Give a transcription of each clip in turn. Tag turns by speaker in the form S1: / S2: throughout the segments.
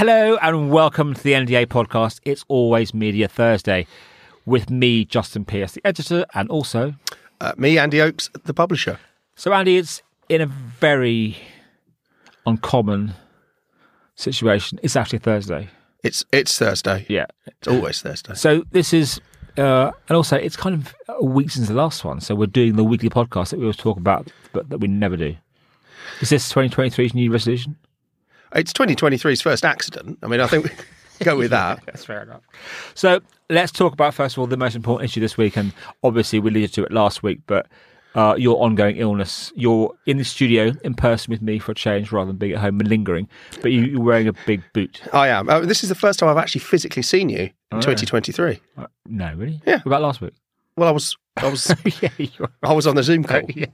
S1: Hello and welcome to the NDA podcast. It's always Media Thursday with me, Justin Pearse, the editor, and also.
S2: Uh, me, Andy Oakes, the publisher.
S1: So, Andy, it's in a very uncommon situation. It's actually Thursday.
S2: It's it's Thursday.
S1: Yeah.
S2: It's always Thursday.
S1: So, this is. Uh, and also, it's kind of a week since the last one. So, we're doing the weekly podcast that we always talk about, but that we never do. Is this 2023's new resolution?
S2: It's 2023's first accident. I mean, I think we go with that.
S1: That's fair enough. So let's talk about first of all the most important issue this week, and obviously we alluded to it last week, but uh, your ongoing illness. You're in the studio in person with me for a change, rather than being at home and lingering, But you, you're wearing a big boot.
S2: I am. Uh, this is the first time I've actually physically seen you in
S1: Oh,
S2: 2023.
S1: Uh, no, really?
S2: Yeah.
S1: What about last week?
S2: Well, I was I was
S1: yeah,
S2: I was on the Zoom call.
S1: yeah.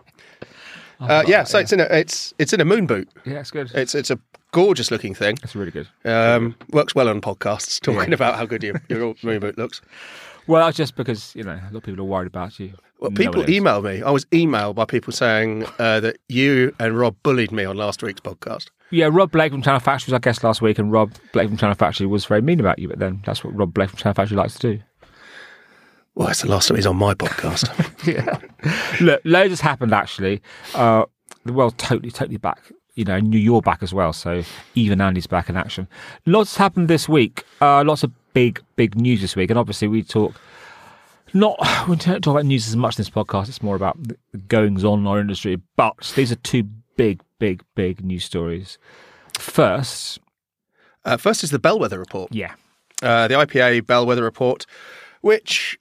S2: Uh, yeah, so it's in a it's it's in a moon boot.
S1: yeah, it's good.
S2: It's it's a gorgeous looking thing.
S1: It's really good.
S2: Um, works well on podcasts, talking
S1: Yeah.
S2: about how good your, your moon boot looks.
S1: Well, that's just because you know a lot of people are worried about you.
S2: Well,
S1: No
S2: people email me. I was emailed by people saying uh, that you and Rob bullied me on last week's podcast.
S1: Yeah, Rob Blake from Channel Factory was our guest last week, and Rob Blake from Channel Factory was very mean about you. But then that's what Rob Blake from Channel Factory likes to do.
S2: Well, it's the last time he's on my podcast.
S1: yeah. Look, loads has happened actually. Uh, the world's totally, totally back. You know, New York back as well. So even Andy's back in action. Lots happened this week. Uh, lots of big, big news this week. And obviously, we talk not we don't talk about news as much in this podcast. It's more about the goings on in our industry. But these are two big, big, big news stories. First,
S2: uh, first is the Bellwether report.
S1: yeah,
S2: uh, the IPA Bellwether report, which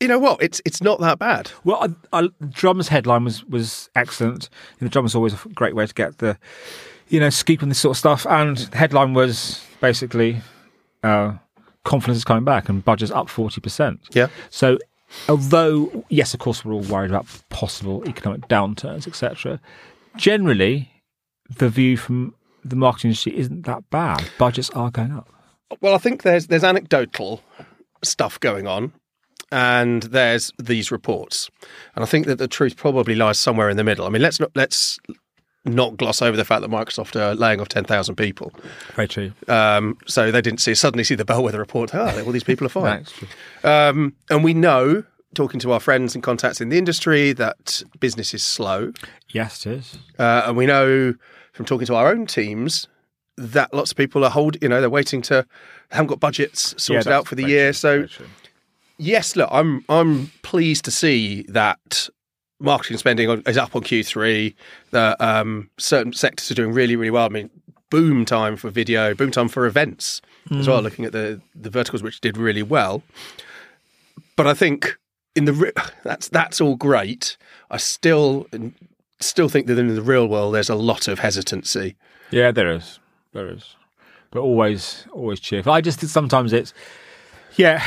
S2: you know what, it's it's not that bad.
S1: Well, I, I, drummer's headline was was excellent. The drummer's always a great way to get the, you know, scoop on this sort of stuff. And the headline was basically, uh, confidence is coming back and budget's up forty percent.
S2: Yeah,
S1: So, although yes, of course, we're all worried about possible economic downturns, etc. Generally, the view from the marketing industry isn't that bad. Budgets are going up.
S2: well, I think there's there's anecdotal stuff going on, and there's these reports, and I think that the truth probably lies somewhere in the middle. I mean, let's not let's not gloss over the fact that Microsoft are laying off ten thousand people.
S1: Very true.
S2: Um, so they didn't see suddenly see the Bellwether report. Oh, well, these people are fine. Um, and we know, talking to our friends and contacts in the industry, that business is slow.
S1: Yes, it is.
S2: Uh, and we know from talking to our own teams that lots of people are hold, you know, they're waiting to haven't got budgets sorted
S1: that's
S2: out for the year. So yes, look, I'm I'm pleased to see that marketing spending on, is up on Q3. That um, certain sectors are doing really really well. I mean, boom time for video, boom time for events as
S1: Hmm.
S2: well. Looking at the the verticals which did really well, but I think in the that's that's all great. I still still think that in the real world there's a lot of hesitancy.
S1: Yeah, there is. There is. But always, always cheerful. I just sometimes it's, yeah,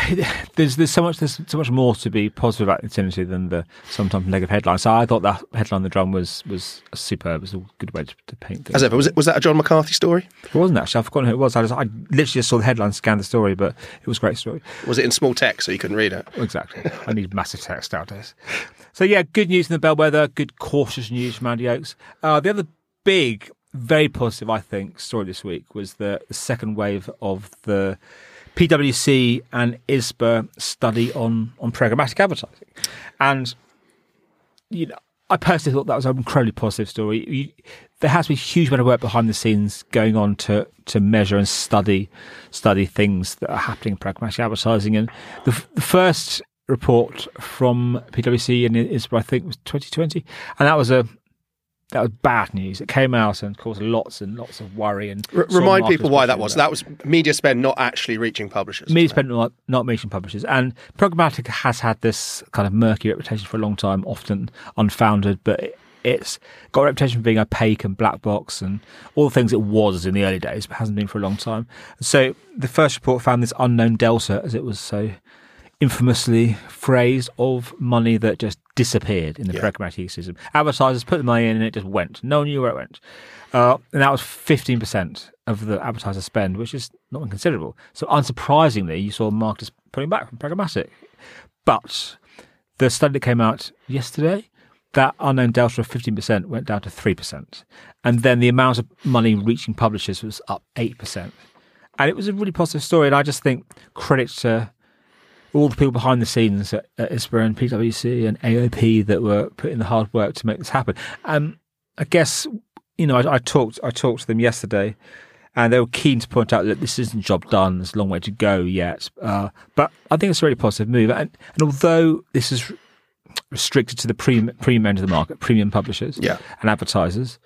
S1: there's there's so much there's so much more to be positive about industry than the sometimes negative headline. So I thought that headline on the drum was was superb. It was a good way to, to paint things.
S2: As ever, was it was that a John McCarthy story?
S1: It wasn't actually. I've forgotten who it was. I, just, I literally just saw the headline, scanned the story, but it was a great story.
S2: Was it in small text so you couldn't read it?
S1: Exactly. I need massive text nowadays. So yeah, good news in the bellwether. Good cautious news from Andy Oakes. Uh, the other big, very positive, I think, story this week was the, second wave of the PwC and ISBA study on on programmatic advertising, and you know. I personally thought that was an incredibly positive story. You, there has been a huge amount of work behind the scenes going on to to measure and study study things that are happening in programmatic advertising. And the, the first report from PwC and ISBA, I think, was 2020, and that was a that was bad news. It came out and caused lots and lots of worry and
S2: R- remind people why that was. That was media spend not actually reaching publishers.
S1: Media spend not, not meeting publishers. And programmatic has had this kind of murky reputation for a long time, often unfounded, but it, it's got a reputation for being opaque and black box and all the things it was in the early days, but hasn't been for a long time. So the first report found this unknown delta, as it was so infamously phrase of money that just disappeared in the
S2: Yeah.
S1: programmatic ecosystem. Advertisers put the money in and it just went. No one knew where it went. Uh, and that was 15% of the advertiser spend, which is not inconsiderable. So, unsurprisingly, you saw marketers pulling back from programmatic. But the study that came out yesterday that unknown delta of 15% went down to 3%. And then the amount of money reaching publishers was up 8%. And it was a really positive story. And I just think credit to all the people behind the scenes at, at and PwC and AOP that were putting the hard work to make this happen. Um, I guess, you know, I, I talked I talked to them yesterday and they were keen to point out that this isn't job done. There's a long way to go yet. Uh, but I think it's a really positive move. And, and although this is restricted to the premium, premium end of the market, premium publishers
S2: Yeah.
S1: and advertisers,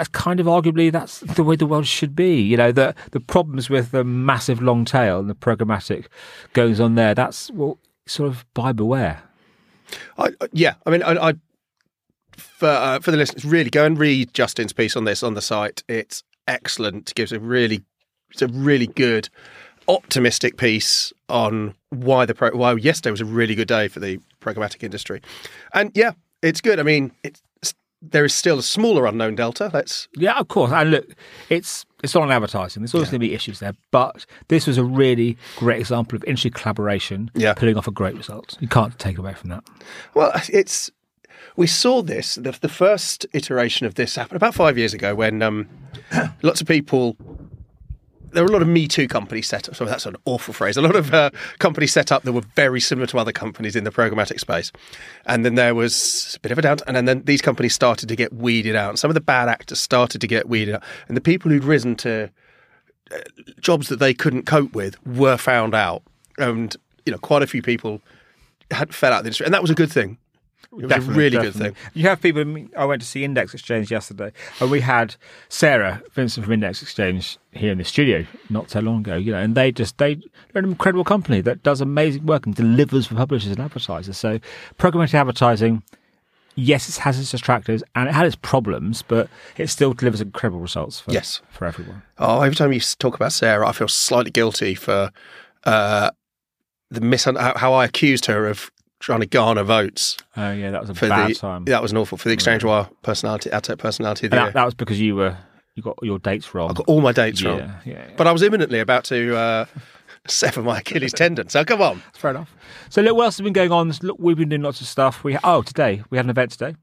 S1: that's kind of arguably that's the way the world should be. You know, the the problems with the massive long tail and the programmatic goes on there. That's well, sort of buy beware.
S2: I, I- yeah, I mean, I, I for uh, for the listeners, really go and read Justin's piece on this on the site. It's excellent. It Gives a really, it's a really good, optimistic piece on why the pro, why yesterday was a really good day for the programmatic industry, and yeah, it's good. I mean, it's there is still a smaller unknown delta. Let's
S1: Yeah, of course. And look, it's it's not on advertising. There's always going to be issues there, but this was a really great example of industry collaboration
S2: Yeah.
S1: pulling off a great result. You can't take away from that.
S2: Well, it's we saw this the, the first iteration of this happened about five years ago when um, lots of people. There were a lot of Me Too companies set up. So that's an awful phrase. A lot of uh, companies set up that were very similar to other companies in the programmatic space, and then there was a bit of a down. And then, then these companies started to get weeded out. Some of the bad actors started to get weeded out, and the people who'd risen to uh, jobs that they couldn't cope with were found out, and you know quite a few people had fell out of the industry, and that was a good thing. It was a really good thing.
S1: You have people. I mean, I went to see Index Exchange yesterday, and we had Sarah Vincent from Index Exchange here in the studio not so long ago. You know, and they just they they're an incredible company that does amazing work and delivers for publishers and advertisers. So, programmatic advertising, yes, it has its detractors and it had its problems, but it still delivers incredible results for
S2: Yes.
S1: for everyone.
S2: Oh, every time you talk about Sarah, I feel slightly guilty for uh, the mis how I accused her of trying to garner votes
S1: Oh yeah, that was a bad
S2: the.
S1: time.
S2: That was an awful for the ExchangeWire personality, ad tech personality. Of the
S1: And
S2: year.
S1: that, that was because you were you got your dates wrong.
S2: I got all my dates
S1: yeah,
S2: wrong,
S1: yeah, yeah.
S2: but I was imminently about to uh, sever my Achilles tendon. So come on.
S1: Fair enough. So, look, what else has been going on? Look, we've been doing lots of stuff. We oh, today we had an event today.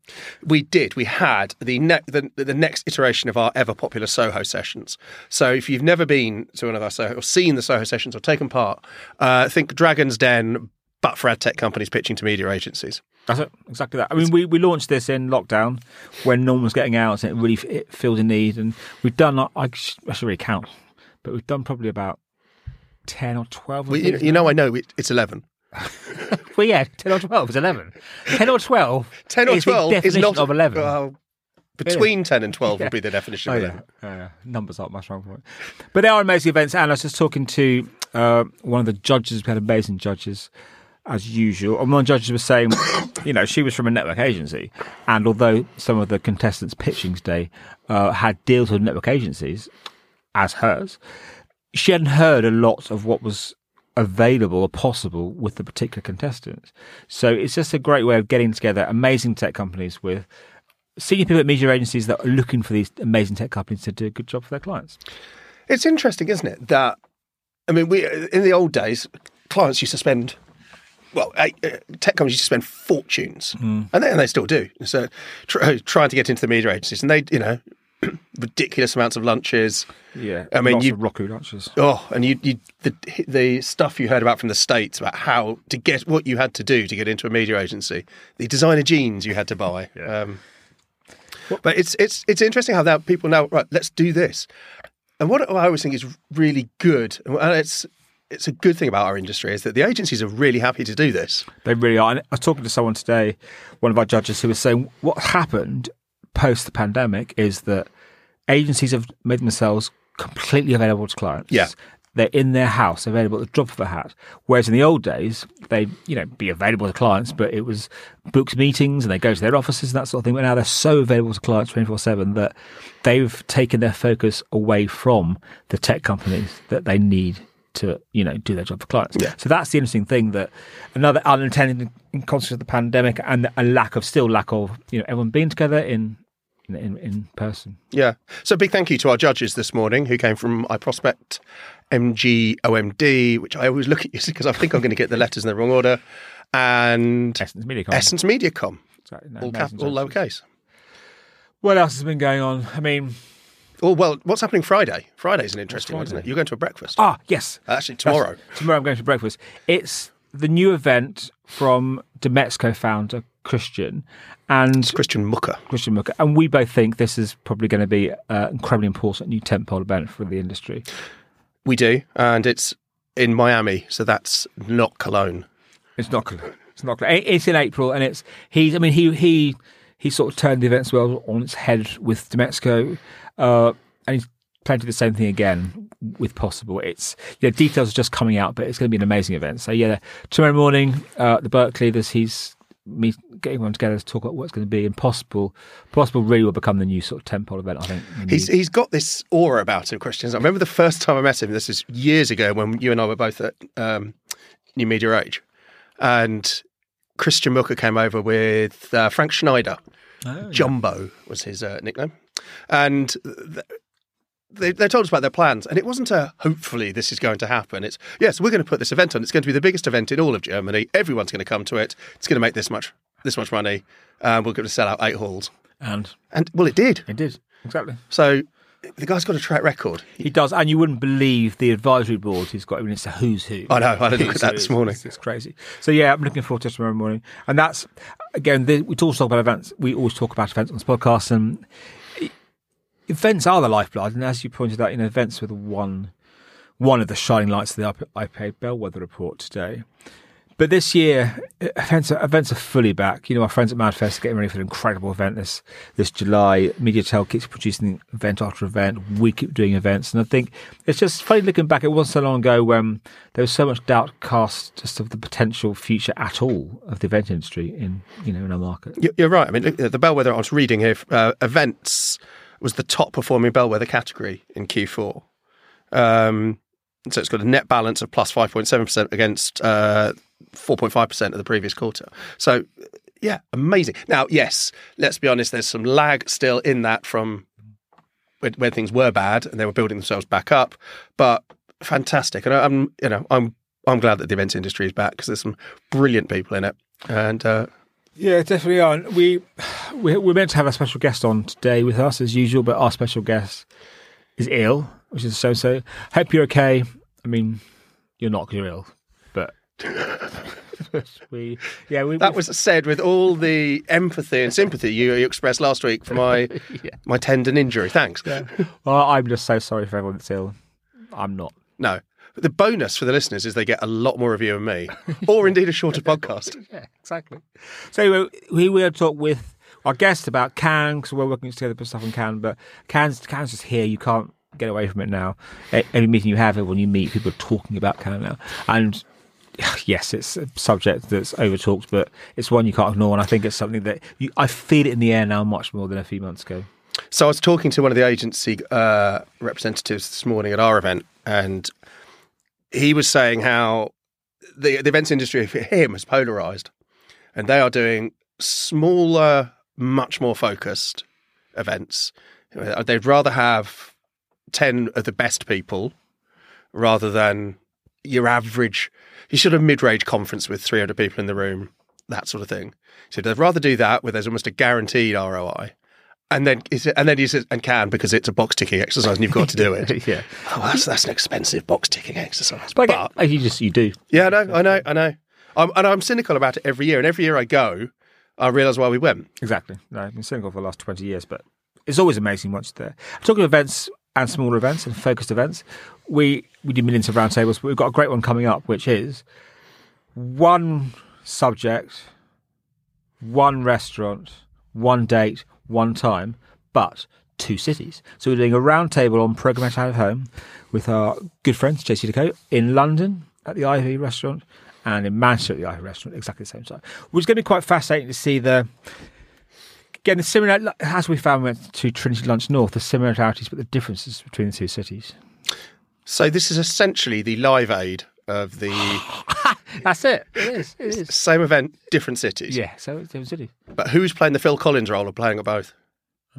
S2: We did. We had the, ne- the the next iteration of our ever popular Soho sessions. So if you've never been to one of our Soho or seen the Soho sessions or taken part, uh, think Dragon's Den, but for ad tech companies pitching to media agencies.
S1: That's it, exactly that. I mean, we, we launched this in lockdown when no one was getting out, and it really it filled a need. And we've done, I, I should really count, but we've done probably about ten or twelve.
S2: Well, you, you know, I know it, it's eleven.
S1: Well, yeah, ten or twelve is eleven. Ten or twelve.
S2: Ten or
S1: is the
S2: twelve is
S1: definition
S2: not
S1: of eleven.
S2: Well, between ten and twelve would be the definition.
S1: Oh
S2: of
S1: yeah, uh, numbers aren't my strong point. But they are amazing events, and I was just talking to uh, one of the judges. We had amazing judges, as usual. And one judges was saying, you know, she was from a network agency, and although some of the contestants pitching today uh, had deals with network agencies, as hers, she hadn't heard a lot of what was available or possible with the particular contestants. So it's just a great way of getting together amazing tech companies with senior people at media agencies that are looking for these amazing tech companies to do a good job for their clients.
S2: It's interesting, isn't it? That I mean, we in the old days, clients used to spend. Well, uh, uh, tech companies used to spend fortunes,
S1: Hmm.
S2: and, they, and they still do. So, tr- trying to get into the media agencies, and they, you know, ridiculous amounts of lunches.
S1: Yeah,
S2: I mean, you-
S1: Roku lunches.
S2: Oh, and you, you the the stuff you heard about from the states about how to get what you had to do to get into a media agency, the designer jeans you had to buy. Um, but it's it's it's interesting how that people now right. Let's do this. And what I always think is really good, and it's it's a good thing about our industry is that the agencies are really happy to do this.
S1: They really are. And I was talking to someone today, one of our judges, who was saying what happened post the pandemic is that agencies have made themselves completely available to clients.
S2: Yeah.
S1: They're in their house, available at the drop of a hat. Whereas in the old days, they you know be available to clients, but it was booked meetings and they go to their offices and that sort of thing. But now they're so available to clients twenty four seven that they've taken their focus away from the tech companies that they need to you know do their job for clients.
S2: Yeah.
S1: So that's the interesting thing that another unintended consequence of the pandemic and a lack of still lack of you know everyone being together in in, in, person.
S2: Yeah. So big thank you to our judges this morning who came from iProspect, MG, OMD, which I always look at you because I think I'm going to get the letters in the wrong order, and
S1: Essence Media.
S2: Essence Mediacom.
S1: Exactly. No,
S2: all, cap- all lowercase.
S1: What else has been going on? I mean,
S2: Oh well, what's happening Friday? Friday's an interesting one, isn't it? You're going to a breakfast.
S1: ah, yes.
S2: Actually, tomorrow.
S1: Tomorrow I'm going to breakfast. It's the new event from Dmexco founder Christian and
S2: Christian Muche.
S1: Christian Muche, and we both think this is probably going to be an incredibly important new tentpole event for the industry.
S2: We do, and it's in Miami, so that's not Cologne.
S1: It's not. Cologne. It's not. Cologne. It's in April, and it's he's. I mean, he he he sort of turned the events world on its head with Dmexco, uh, and he's planning to do the same thing again with Possible. It's yeah, details are just coming out, but it's going to be an amazing event. So yeah, tomorrow morning uh, the Berkeley, there's he's me getting everyone together to talk about what's going to be impossible. Possible really will become the new sort of temple event. I think.
S2: He's he's got this aura about him, Christian. I remember the first time I met him. This is years ago when you and I were both at um, New Media Age, and Christian Muche came over with uh, Frank Schneider.
S1: Oh,
S2: Jumbo was his uh, nickname, and th- they, they told us about their plans. And it wasn't a hopefully this is going to happen. It's yes, we're going to put this event on. It's going to be the biggest event in all of Germany. Everyone's going to come to it. It's going to make this much this much money. and we're going to sell out eight halls.
S1: and
S2: And well, it did.
S1: it did exactly.
S2: So the guy's got a track record.
S1: He does, and you wouldn't believe the advisory board he's got. I mean, it's a who's who.
S2: I know. I had a look at that this morning.
S1: It's, it's crazy. So yeah, I'm looking forward to tomorrow morning, and that's again. The, we always talk about events. We always talk about events on this podcast, and events are the lifeblood. And as you pointed out, you know, events were the one one of the shining lights of the IP- IPA Bellwether report today. But this year, events are, events are fully back. You know, our friends at Madfest are getting ready for an incredible event this this July. MediaTel keeps producing event after event. We keep doing events, and I think it's just funny looking back. It wasn't so long ago when there was so much doubt cast just of the potential future at all of the event industry in you know in our market.
S2: You- You're right. I mean, the bellwether I was reading here, uh, events was the top performing bellwether category in Q4. Um, so it's got a net balance of plus 5.7% against uh, 4.5% of the previous quarter. So, yeah, amazing. Now, yes, let's be honest, there's some lag still in that from when, when things were bad and they were building themselves back up, but fantastic. And I'm, you know, I'm, I'm glad that the events industry is back because there's some brilliant people in it. And uh,
S1: Yeah, definitely are. We, we we're meant to have a special guest on today with us as usual, but our special guest is ill, which is so so. Hope you're okay. I mean, you're not 'cause you're ill, we yeah we
S2: That was said with all the empathy and sympathy you, you expressed last week for my my tendon injury. Thanks.
S1: Well, I'm just so sorry for everyone that's ill. I'm not.
S2: No. But the bonus for the listeners is they get a lot more of you and me, or indeed a shorter podcast.
S1: Yeah, exactly. So anyway, we will talk with our guest about Cannes because we're working together for stuff on Cannes. But Cannes, Cannes is here. You can't get away from it now. Every meeting you have, everyone you meet, people are talking about Cannes now. And yes, it's a subject that's overtalked, but it's one you can't ignore. And I think it's something that you, I feel it in the air now much more than a few months ago.
S2: So I was talking to one of the agency uh, representatives this morning at our event, and he was saying how the, the events industry for him has polarized, and they are doing smaller, much more focused events. They'd rather have ten of the best people rather than your average. You should have mid-range conference with three hundred people in the room, that sort of thing. So they'd rather do that where there's almost a guaranteed ROI. And then, he and then he says, and can because it's a box ticking exercise and you've got to do it.
S1: yeah,
S2: oh, that's that's an expensive box ticking exercise.
S1: but,
S2: But,
S1: uh, you just you do.
S2: yeah, I know, I know, I know. I'm, and I'm cynical about it every year. And every year I go, I realise why we went.
S1: Exactly. No, I've been cynical for the last 20 years, but it's always amazing once you're there. Talking of events and smaller events and focused events, we, we do millions of roundtables, but we've got a great one coming up, which is one subject, one restaurant, one date, one time, but two cities. So we're doing a roundtable on programmatic out of home with our good friends, JCDecaux, in London at the Ivy restaurant and in Manchester at the Ivy restaurant, exactly the same time. Which is going to be quite fascinating to see the again the similar as we found with to Trinity Lunch North, the similarities but the differences between the two cities.
S2: So this is essentially the live aid of the
S1: That's it. It is. It is.
S2: same event, different cities.
S1: Yeah. So it's different cities.
S2: But who's playing the Phil Collins role of playing at both?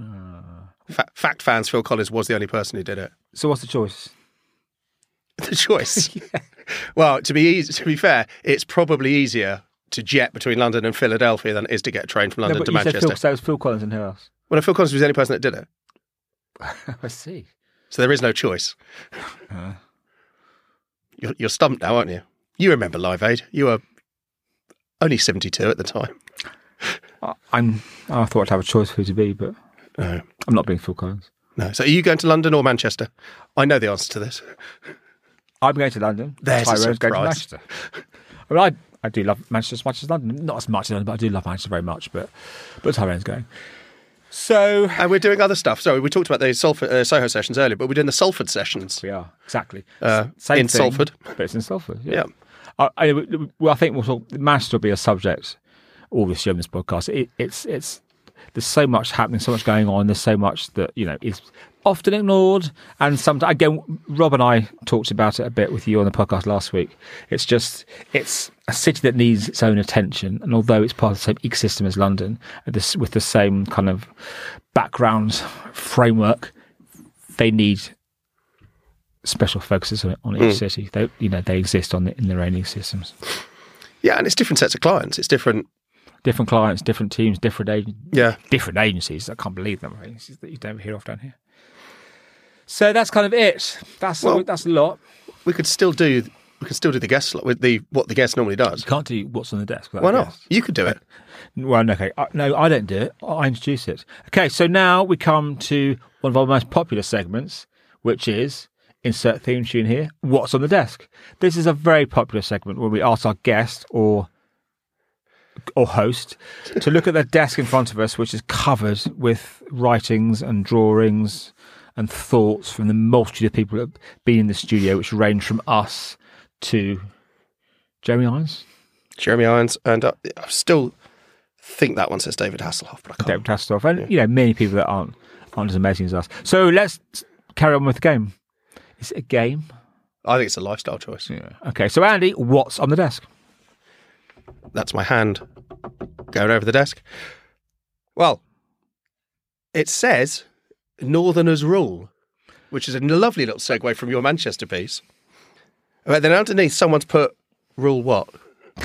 S2: Uh. Fa- fact fans, Phil Collins was the only person who did it.
S1: So what's the choice?
S2: The choice. Well, to be easy, to be fair, it's probably easier to jet between London and Philadelphia than it is to get a train from
S1: No,
S2: London
S1: but
S2: to Manchester.
S1: Phil, so it was Phil Collins and who else?
S2: Well, Phil Collins was the only person that did it,
S1: I see.
S2: so there is no choice.
S1: Uh.
S2: You're, you're stumped now, aren't you? You remember Live Aid? You were only seventy-two at the time.
S1: I- I'm. I thought I'd have a choice who to be, but
S2: No,
S1: I'm not being Phil Collins.
S2: no. So, are you going to London or Manchester? I know the answer to this.
S1: I'm going to London.
S2: There's a
S1: Tyrone's going to
S2: surprise.
S1: Manchester. I mean, I, do love Manchester as much as London. Not as much as London, but I do love Manchester very much. But but Tyrone's going. So
S2: And we're doing other stuff. Sorry, we talked about the Salford, uh, Soho sessions earlier, but we're doing the Salford sessions.
S1: we are exactly
S2: Uh,
S1: Same
S2: in
S1: thing,
S2: Salford.
S1: but it's in Salford.
S2: Yeah.
S1: I, I, well, I think we'll talk. Manchester will be a subject all this year in this podcast. It, it's it's there's so much happening, so much going on. There's so much that you know is often ignored, and sometimes again, Rob and I talked about it a bit with you on the podcast last week. It's just it's a city that needs its own attention, and although it's part of the same ecosystem as London, this, with the same kind of background framework, they need special focuses on, on each hmm. city. They, you know, they exist on the, in their own ecosystems.
S2: Yeah, and it's different sets of clients. It's different.
S1: Different clients, different teams, different ag-
S2: Yeah.
S1: different agencies. I can't believe them. Agencies that you don't hear of down here. So that's kind of it. That's
S2: Well-
S1: that's a lot.
S2: We could still do. We could still do the guest slot with the what the guest normally does.
S1: You can't do what's on the desk.
S2: Why not?
S1: guest.
S2: You could do it.
S1: Uh, well, okay. I, no, I don't do it. I introduce it. Okay, so now we come to one of our most popular segments, which is insert theme tune here. What's on the desk? This is a very popular segment where we ask our guest or or host to look at the desk in front of us, which is covered with writings and drawings and thoughts from the multitude of people that have been in the studio, which range from us to Jeremy Irons,
S2: Jeremy Irons, and uh, I still think that one says David Hasselhoff, but I can't.
S1: David Hasselhoff, and you know many people that aren't aren't as amazing as us. So let's carry on with the game. Is it a game?
S2: I think it's a lifestyle choice.
S1: Yeah. Okay. So Andy, what's on the desk?
S2: That's my hand going over the desk. Well, it says Northerners rule, which is a lovely little segue from your Manchester piece. But then underneath, someone's put rule what?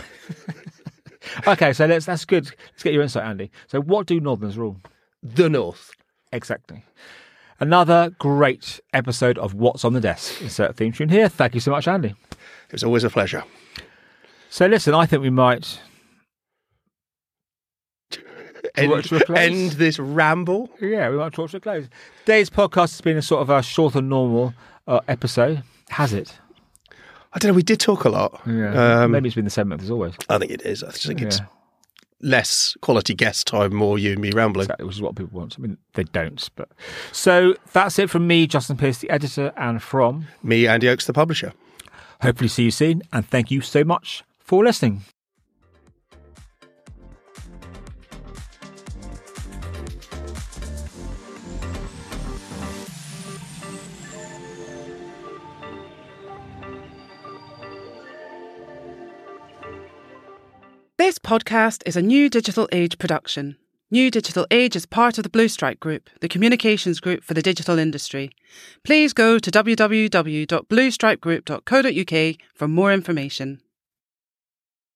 S1: Okay, so let's that's good. Let's get your insight, Andy. So what do Northerners rule?
S2: The North.
S1: Exactly. Another great episode of What's on the Desk. Insert theme tune here. Thank you so much, Andy.
S2: It's always a pleasure.
S1: So listen, I think we might
S2: End, end this ramble.
S1: Yeah, we might talk to a close. Today's podcast has been a sort of a shorter than normal uh, episode. Has it?
S2: I don't know. We did talk a lot.
S1: Yeah.
S2: Um,
S1: Maybe it's been the same month as always.
S2: I think it is. I just think it's
S1: Yeah.
S2: less quality guest time, more you and me rambling.
S1: Exactly, which is what people want. I mean, they don't, but so that's it from me, Justin Pearse, the editor, and from.
S2: Me, Andy Oakes, the publisher.
S1: Hopefully, see you soon, and thank you so much for listening.
S3: This podcast is a New Digital Age production. New Digital Age is part of the Blue Stripe Group, the communications group for the digital industry. Please go to www.bluestripegroup.co.uk for more information.